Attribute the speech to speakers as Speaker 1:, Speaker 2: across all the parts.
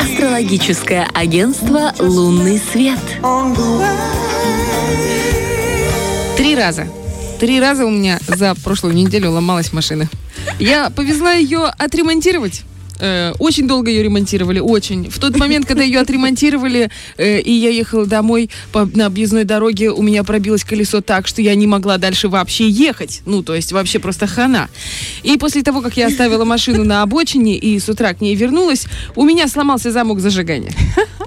Speaker 1: Астрологическое агентство «Лунный свет».
Speaker 2: Три раза. Три раза у меня за прошлую неделю ломалась машина. Я повезла ее отремонтировать. Э, очень долго ее ремонтировали, очень. В тот момент, когда ее отремонтировали, э, и я ехала домой по, на объездной дороге, у меня пробилось колесо так, что я не могла дальше вообще ехать. Ну, то есть вообще просто хана. И после того, как я оставила машину на обочине и с утра к ней вернулась, у меня сломался замок зажигания.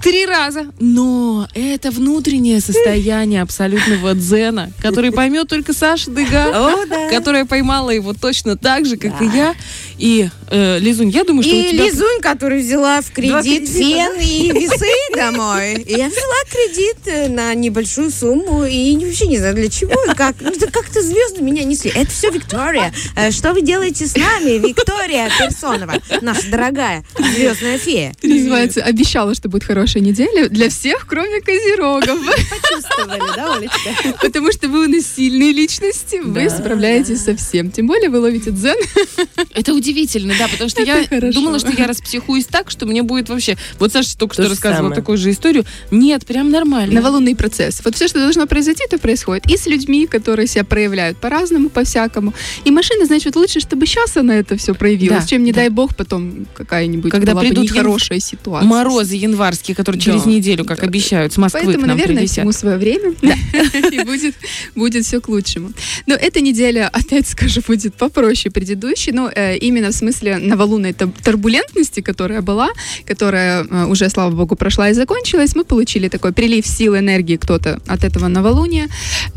Speaker 2: Три раза. Но это внутреннее состояние абсолютного дзена, который поймет только Саша Дега,
Speaker 3: О, да.
Speaker 2: которая поймала его точно так же, как и я. И, э, Лизунь, я думаю, что у
Speaker 3: И
Speaker 2: тебя...
Speaker 3: Лизунь, которая взяла в кредит фен и весы домой. И я взяла кредит э, на небольшую сумму и вообще не знаю для чего и как. Ну, как-то звезды меня несли. Это все Виктория. Э, Что вы делаете с нами, Виктория Персонова, наша дорогая звездная фея?
Speaker 4: Называется «Обещала, что будет хорошая неделя для всех, кроме козерогов».
Speaker 3: Почувствовали, да, Олечка?
Speaker 4: Потому что вы у нас сильные личности, вы справляетесь со всем. Тем более вы ловите дзен.
Speaker 2: Это удивительно, да, потому что
Speaker 4: Это
Speaker 2: я
Speaker 4: хорошо.
Speaker 2: думала, что я распсихуюсь так, что мне будет вообще... Вот Саша только
Speaker 5: То
Speaker 2: что рассказывала
Speaker 5: самое.
Speaker 2: такую же историю. Нет, прям нормально.
Speaker 4: Новолунный процесс. Вот все, что должно произойти, то происходит. И с людьми, которые себя проявляют по-разному, по-всякому. И машина, значит, лучше, чтобы сейчас она это все проявилась,
Speaker 2: Да,
Speaker 4: чем, не
Speaker 2: да.
Speaker 4: дай бог, потом какая-нибудь
Speaker 2: Когда
Speaker 4: была бы
Speaker 2: придут
Speaker 4: нехорошая ситуация.
Speaker 2: Морозы январские, которые через
Speaker 4: Да,
Speaker 2: неделю, как
Speaker 4: да,
Speaker 2: обещают, с Москвы
Speaker 4: Поэтому,
Speaker 2: к нам
Speaker 4: наверное,
Speaker 2: прилетят.
Speaker 4: всему свое время. И будет, будет все к лучшему. Но эта неделя, опять скажу, будет попроще предыдущей. Ну, э, именно в смысле новолунной турбулентности, которая была, которая э, уже, слава богу, прошла и закончилась. Мы получили такой прилив сил, энергии кто-то от этого новолуния,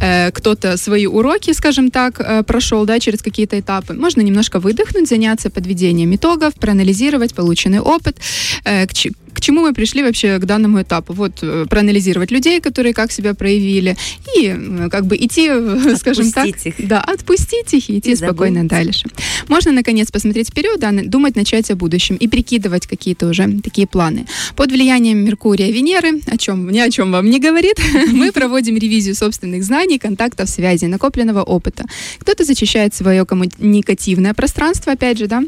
Speaker 4: э, кто-то свои уроки, скажем так, прошел, да, через какие-то этапы. Можно немножко выдохнуть, заняться подведением итогов, проанализировать полученный опыт, к, чему мы пришли вообще к данному этапу. Вот э, проанализировать людей, которые как себя проявили, и э, как бы идти, э, скажем так,
Speaker 5: Отпустить их.
Speaker 4: да, отпустить их и идти
Speaker 5: И
Speaker 4: спокойно
Speaker 5: забыть.
Speaker 4: дальше. Можно, наконец, посмотреть вперед, да, думать, начать о будущем и прикидывать какие-то уже такие планы. Под влиянием Меркурия, Венеры, о чем ни о чем вам не говорит, мы проводим ревизию собственных знаний, контактов, связей, накопленного опыта. Кто-то зачищает свое коммуникативное пространство, опять же, да,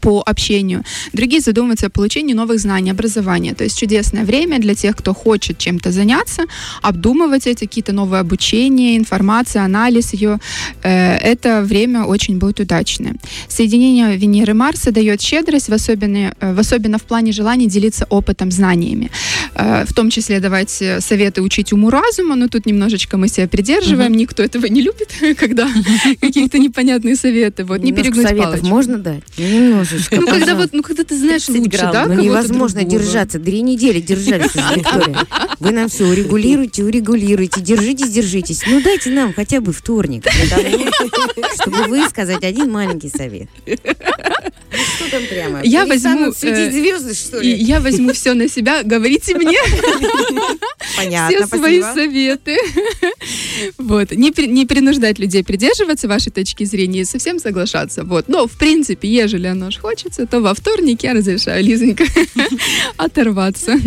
Speaker 4: по общению. Другие задумываются о получении новых знаний, образования. То есть чудесное время для тех, кто хочет чем-то заняться, обдумывать эти какие-то новые обучения, информация, анализ ее. Э, Это время очень будет удачное. Соединение Венеры и Марса дает щедрость, в, особенно, э, в особенно в плане желания делиться опытом, знаниями. Э, В том числе давать советы учить уму-разуму, но тут немножечко мы себя придерживаем. Никто этого не любит, когда какие-то непонятные советы. Вот, не
Speaker 3: Немножко
Speaker 4: перегнуть
Speaker 3: советов можно дать? Немножечко.
Speaker 4: Ну, когда вот, ну, когда ты знаешь
Speaker 5: 30
Speaker 4: лучше,
Speaker 5: грамм.
Speaker 4: да?
Speaker 3: Ну, невозможно
Speaker 4: другого.
Speaker 3: держаться. Три недели держались уже, Виктория. Вы нам все урегулируете, урегулируете. Держитесь, держитесь. Ну, дайте нам хотя бы вторник, того, чтобы высказать один маленький совет. Ну, Что там прямо?
Speaker 4: Я возьму, э,
Speaker 3: звезды, что ли?
Speaker 4: я возьму все на себя, говорите мне
Speaker 3: Понятно,
Speaker 4: все свои
Speaker 3: спасибо.
Speaker 4: советы. Вот. Не, не принуждать людей придерживаться вашей точки зрения и совсем соглашаться. Вот. Но, в принципе, ежели оно ж хочется, то во вторник я разрешаю, Лизонька, оторваться.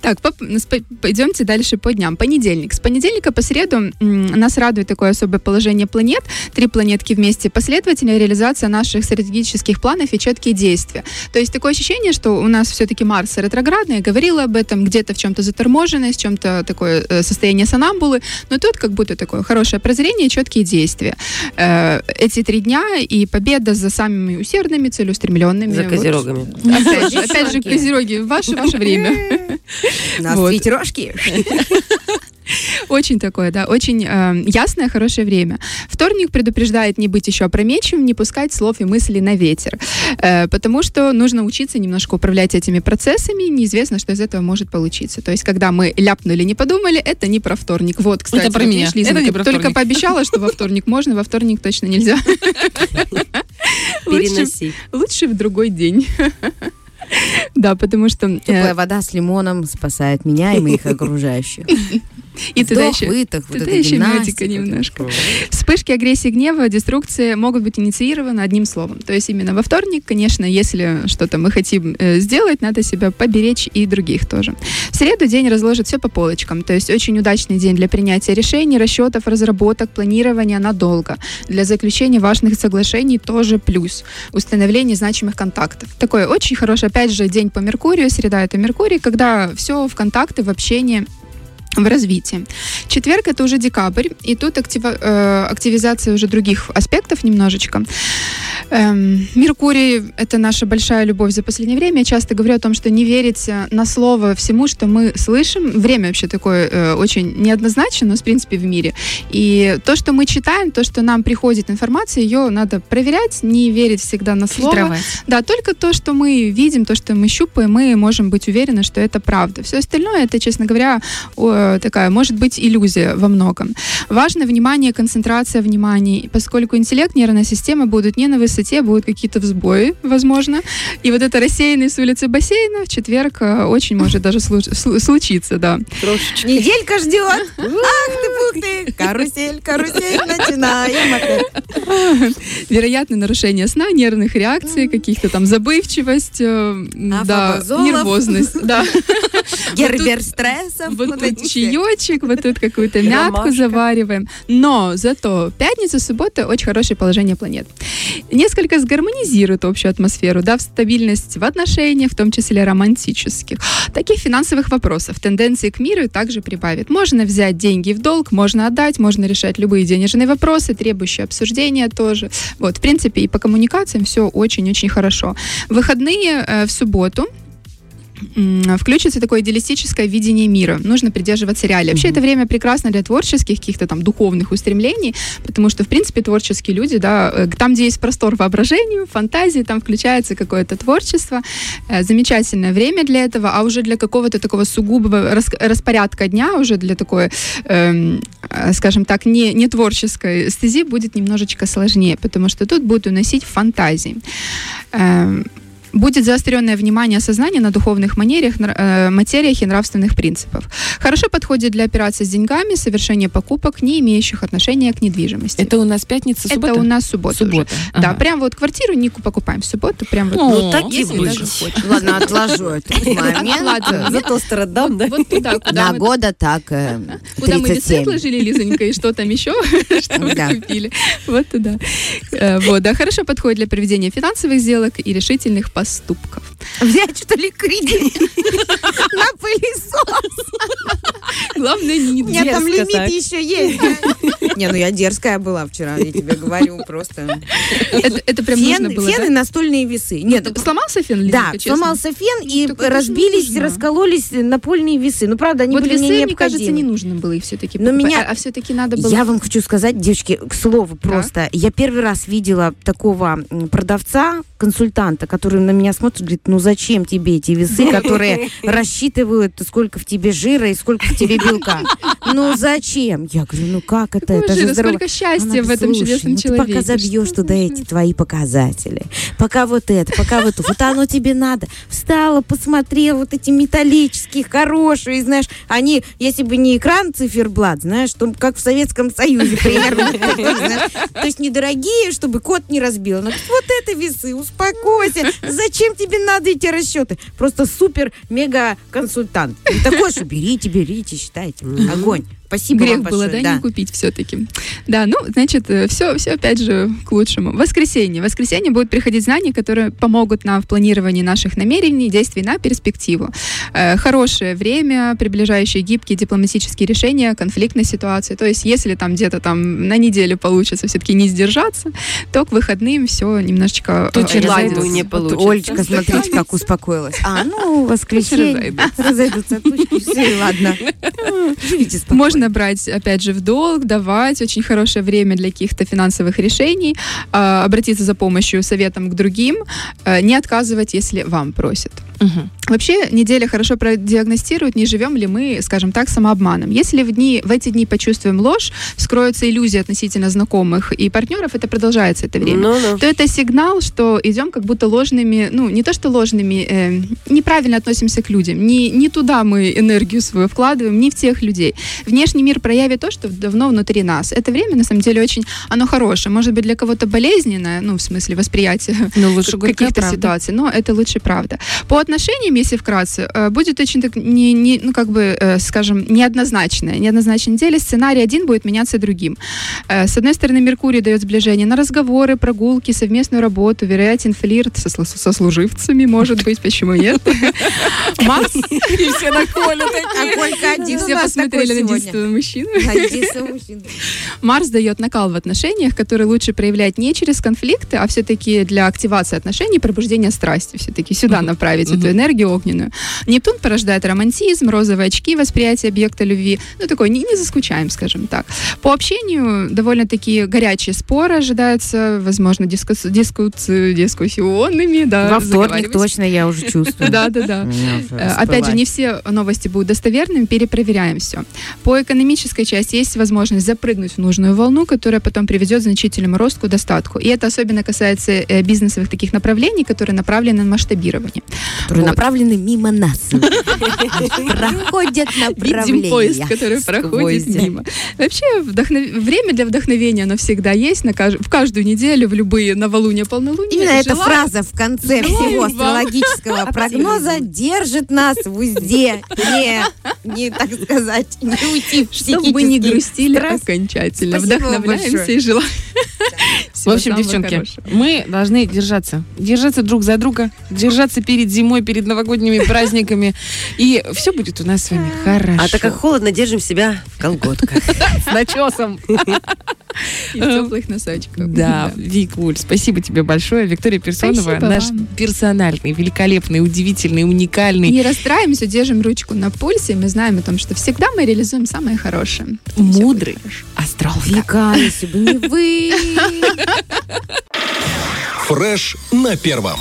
Speaker 4: Так, спо- пойдемте дальше по дням. Понедельник. С понедельника по среду нас радует такое особое положение планет. Три планетки вместе. Последовательная реализация наших стратегических планов и четкие действия. То есть такое ощущение, что у нас все-таки Марс ретроградный, я говорила об этом, где-то в чем-то заторможенность, в чем-то такое э, состояние сонамбулы, но тут как будто такое хорошее прозрение, четкие действия. Э, эти три дня и победа за самыми усердными, целеустремленными.
Speaker 5: За
Speaker 4: Вот.
Speaker 5: козерогами.
Speaker 4: Опять же, опять же, козероги, ваше, ваше время.
Speaker 3: У нас
Speaker 4: Вот.
Speaker 3: ветерожки.
Speaker 4: Очень такое, да, очень э, ясное, хорошее время. Вторник предупреждает не быть еще опрометчивым, не пускать слов и мыслей на ветер, Э, потому что нужно учиться немножко управлять этими процессами, неизвестно, что из этого может получиться. То есть, когда мы ляпнули, не подумали, это не про вторник. Вот, кстати,
Speaker 2: Это про
Speaker 4: вот
Speaker 2: меня. Это не про
Speaker 4: только
Speaker 2: вторник.
Speaker 4: пообещала, что во вторник можно, во вторник точно нельзя. Лучше,
Speaker 5: Переноси.
Speaker 4: лучше в другой день. Да, потому что... э,
Speaker 3: Теплая вода с лимоном спасает меня и моих окружающих.
Speaker 4: И туда
Speaker 3: Вдох,
Speaker 4: еще,
Speaker 3: выдох, вот
Speaker 4: туда
Speaker 3: эта
Speaker 4: еще медика
Speaker 3: вот
Speaker 4: немножко. Вспышки агрессии, гнева, деструкции могут быть инициированы одним словом. То есть именно во вторник, конечно, если что-то мы хотим э, сделать, надо себя поберечь и других тоже. В среду день разложит все по полочкам. То есть очень удачный день для принятия решений, расчетов, разработок, планирования надолго. Для заключения важных соглашений тоже плюс. Установление значимых контактов. Такой очень хороший, опять же, день по Меркурию, среда это Меркурий, когда все в контакты, в общение в развитии. Четверг это уже декабрь, и тут актива- э, активизация уже других аспектов немножечко. Эм, Меркурий — это наша большая любовь за последнее время. Я часто говорю о том, что не верить э, на слово всему, что мы слышим. Время вообще такое э, очень неоднозначно, но, в принципе, в мире. И то, что мы читаем, то, что нам приходит информация, ее надо проверять, не верить всегда на слово. Да, только то, что мы видим, то, что мы щупаем, мы можем быть уверены, что это правда. Все остальное, это, честно говоря, о, такая, может быть, иллюзия во многом. Важно внимание, концентрация внимания, поскольку интеллект, нервная система будут не на высоте, будут какие-то взбои, возможно. И вот это рассеянный с улицы бассейна в четверг э, очень может даже слу- слу- случиться, да.
Speaker 5: Трошечки.
Speaker 3: Неделька ждет. Ах ты, пух ты. Карусель, карусель, начинаем опять.
Speaker 4: Вероятно, нарушение сна, нервных реакций, каких-то там забывчивость, э, да, нервозность, да.
Speaker 3: Гербер стрессов.
Speaker 4: Вот
Speaker 3: вот
Speaker 4: тут
Speaker 3: эти все.
Speaker 4: чаечек, вот тут какую-то мятку
Speaker 5: Ромашка.
Speaker 4: завариваем. Но зато пятница, суббота очень хорошее положение планет. Несколько сгармонизирует общую атмосферу, дав стабильность в отношениях, в том числе романтических. Таких финансовых вопросов, тенденции к миру также прибавит. Можно взять деньги в долг, можно отдать, можно решать любые денежные вопросы, требующие обсуждения тоже. Вот, в принципе, и по коммуникациям все очень-очень хорошо. Выходные э, в субботу включится такое идеалистическое видение мира. Нужно придерживаться реалий. Вообще это время прекрасно для творческих, каких-то там духовных устремлений, потому что, в принципе, творческие люди, да, э, там, где есть простор воображению, фантазии, там включается какое-то творчество. Э, Замечательное время для этого, а уже для какого-то такого сугубого рас- распорядка дня, уже для такой, эм, э, скажем так, не, не творческой стези будет немножечко сложнее, потому что тут будут уносить фантазии. Эм, Будет заостренное внимание сознания на духовных манерах, э, материях и нравственных принципах. Хорошо подходит для операций с деньгами, совершения покупок, не имеющих отношения к недвижимости.
Speaker 2: Это у нас пятница, суббота?
Speaker 4: Это у нас суббота. уже.
Speaker 2: Суббота.
Speaker 4: Да,
Speaker 2: Ага.
Speaker 4: прям вот квартиру Нику покупаем в субботу, прям вот.
Speaker 3: Ну, так и. Ладно, отложу этот момент.
Speaker 4: Ладно.
Speaker 5: За тостер отдам, да?
Speaker 4: Вот туда, куда
Speaker 3: На года так, э,
Speaker 4: куда мы весы
Speaker 3: 37.
Speaker 4: отложили, Лизонька, и что там еще, что мы
Speaker 3: Да.
Speaker 4: купили. Вот туда. Э, Вот, да, хорошо подходит для проведения финансовых сделок и решительных поступков.
Speaker 3: Взять, что ли, кредит на пылесос.
Speaker 4: Главное, не
Speaker 3: У меня там
Speaker 5: Дерзко
Speaker 3: лимит еще есть. Не, ну я дерзкая была вчера, я тебе говорю, просто.
Speaker 4: Это, это прям
Speaker 3: Фен,
Speaker 4: нужно было,
Speaker 3: фен
Speaker 4: да?
Speaker 3: и настольные весы. Нет,
Speaker 4: Ну, сломался фен,
Speaker 3: да,
Speaker 4: честно?
Speaker 3: сломался фен, и
Speaker 4: это же
Speaker 3: разбились,
Speaker 4: нужно.
Speaker 3: раскололись напольные весы. Ну, правда, они
Speaker 4: вот
Speaker 3: были
Speaker 4: весы,
Speaker 3: мне
Speaker 4: мне кажется, не
Speaker 3: необходимы.
Speaker 4: нужно было их все-таки
Speaker 3: Но
Speaker 4: покупать.
Speaker 3: меня-
Speaker 4: А, все-таки надо было...
Speaker 3: Я вам хочу сказать, девочки, к слову просто, я первый раз видела такого продавца, консультанта, который на меня смотрит, говорит, ну зачем тебе эти весы, которые рассчитывают, сколько в тебе жира и сколько в тебе белка? Ну зачем? Я говорю, ну как это? Это же здорово.
Speaker 4: сколько счастья в этом
Speaker 3: «Слушай,
Speaker 4: чудесном
Speaker 3: ну ты
Speaker 4: человеке.
Speaker 3: пока забьешь туда эти твои показатели, пока вот это, пока вот вот оно тебе надо. Встала, посмотрела, вот эти металлические, хорошие, знаешь, они, если бы не экран циферблат, знаешь, то как в Советском Союзе примерно. То есть недорогие, чтобы кот не разбил. Вот это весы, успокойся. Зачем тебе надо эти расчеты? Просто супер-мега консультант. И такой, что берите, берите, считайте. Огонь. Спасибо
Speaker 4: Грех
Speaker 3: вам
Speaker 4: было,
Speaker 3: большое.
Speaker 4: да, не купить все-таки. Да, ну, значит, все, все опять же к лучшему. Воскресенье. В воскресенье будут приходить знания, которые помогут нам в планировании наших намерений, действий на перспективу. Э, хорошее время, приближающие гибкие дипломатические решения конфликтной ситуации. То есть, если там где-то там на неделю получится все-таки не сдержаться, то к выходным все немножечко э,
Speaker 5: Ладно,
Speaker 2: разойдутся.
Speaker 5: не
Speaker 3: Вот
Speaker 5: получится.
Speaker 3: Олечка, смотрите, как успокоилась. А, ну, воскресенье.
Speaker 2: Разойдутся.
Speaker 3: Разойдутся тучки, все, ладно. Живите спокойно.
Speaker 4: Можно брать, опять же, в долг, давать. Очень хорошее время для каких-то финансовых решений. а, обратиться за помощью, советом к другим. а, не отказывать, если вам просят.
Speaker 2: Мгм.
Speaker 4: Вообще, неделя хорошо продиагностирует, не живем ли мы, скажем так, самообманом. Если в, дни, в эти дни почувствуем ложь, вскроются иллюзии относительно знакомых и партнеров, это продолжается это время
Speaker 5: Ну-ну.
Speaker 4: то это сигнал, что идем как будто ложными, ну, не то что ложными, э, неправильно относимся к людям. Не, не туда мы энергию свою вкладываем, не в тех людей. Внешне внешний мир проявит то, что давно внутри нас. Это время, на самом деле, очень, оно хорошее. Может быть, для кого-то болезненное, ну, в смысле восприятия
Speaker 2: Ну,
Speaker 4: каких-то ситуаций, но это лучше правда. По отношениям, если вкратце, э, будет очень так, не, не, ну, как бы, э, скажем, неоднозначное. Неоднозначной неделе сценарий один будет меняться другим. Э, С одной стороны, Меркурий дает сближение на разговоры, прогулки, совместную работу, вероятен флирт со, со служивцами, может быть, почему нет. Марс,
Speaker 2: И все на Колю
Speaker 3: А Колька один у
Speaker 4: все посмотрели на единственного мужчину.
Speaker 3: Единственный мужчина.
Speaker 4: Марс дает накал в отношениях, который лучше проявлять не через конфликты, а все-таки для активации отношений, пробуждения страсти. Все-таки сюда направить эту энергию огненную. Нептун порождает романтизм, розовые очки, восприятие объекта любви. Ну, такой, не, не заскучаем, скажем так. По общению довольно-таки горячие споры ожидаются, возможно, дискус, дискус- дискуссионными. Да,
Speaker 3: Во вторник точно я уже чувствую.
Speaker 4: Да, да, да. Э, Опять же, не все новости будут достоверными, перепроверяем все. По экономической части есть возможность запрыгнуть в нужную волну, которая потом приведет к значительному росту, достатку. И это особенно касается э, бизнесовых таких направлений, которые направлены на масштабирование.
Speaker 3: Которые
Speaker 4: Вот.
Speaker 3: направлены мимо нас. Проходят
Speaker 4: Видим поезд,
Speaker 3: направления.
Speaker 4: который проходит мимо. Вообще, время для вдохновения, оно всегда есть в каждую неделю, в любые новолуния, полнолуния.
Speaker 3: Именно эта фраза в конце всего астрологического прогноза держит нас в узде. Не, не, так сказать, не уйти в
Speaker 4: Чтобы мы не грустили
Speaker 3: стресс.
Speaker 4: окончательно.
Speaker 3: Спасибо
Speaker 4: Вдохновляемся
Speaker 3: большое.
Speaker 4: и желаем.
Speaker 2: В
Speaker 4: всего
Speaker 2: общем, девчонки,
Speaker 4: хорошего.
Speaker 2: мы должны держаться. Держаться друг за друга, держаться перед зимой, перед новогодними праздниками. И все будет у нас с вами хорошо.
Speaker 5: А так как холодно, держим себя в колготках.
Speaker 2: с начесом.
Speaker 4: И в теплых носочках.
Speaker 2: Да, Вик Вуль, спасибо тебе большое. Виктория Персонова,
Speaker 4: Спасибо
Speaker 2: наш
Speaker 4: вам.
Speaker 2: персональный, великолепный, удивительный, уникальный,
Speaker 4: Не расстраиваемся, держим ручку на пульсе, и мы знаем о том, что всегда мы реализуем самое хорошее.
Speaker 2: Мудрый астролог.
Speaker 3: Вика, если бы не вы.
Speaker 6: Фреш на первом.